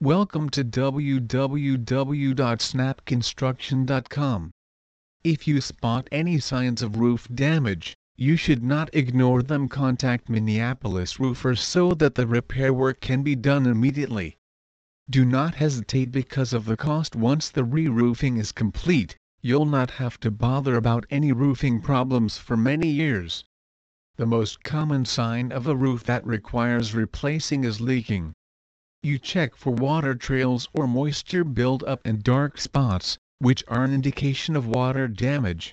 Welcome to www.snapconstruction.com. If you spot any signs of roof damage, you should not ignore them contact Minneapolis roofers so that the repair work can be done immediately. Do not hesitate because of the cost once the re-roofing is complete, you'll not have to bother about any roofing problems for many years. The most common sign of a roof that requires replacing is leaking. You check for water trails or moisture buildup and dark spots, which are an indication of water damage.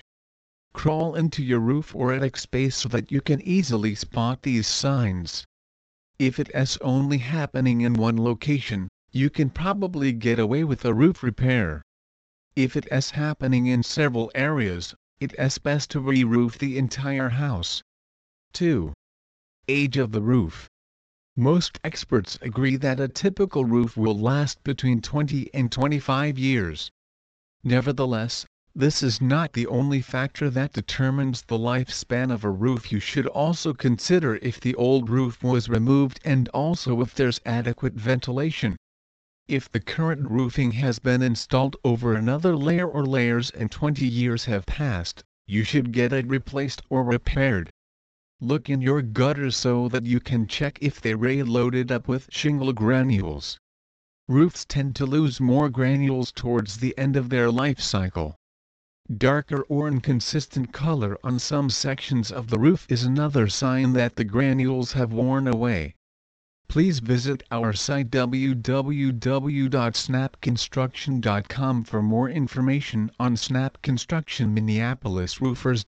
Crawl into your roof or attic space so that you can easily spot these signs. If it is only happening in one location, you can probably get away with a roof repair. If it is happening in several areas, it is best to re-roof the entire house. 2. Age of the roof. Most experts agree that a typical roof will last between 20 and 25 years. Nevertheless, this is not the only factor that determines the lifespan of a roof you should also consider if the old roof was removed and also if there's adequate ventilation. If the current roofing has been installed over another layer or layers and 20 years have passed, you should get it replaced or repaired. Look in your gutters so that you can check if they're loaded up with shingle granules. Roofs tend to lose more granules towards the end of their life cycle. Darker or inconsistent color on some sections of the roof is another sign that the granules have worn away. Please visit our site www.snapconstruction.com for more information on Snap Construction Minneapolis Roofers.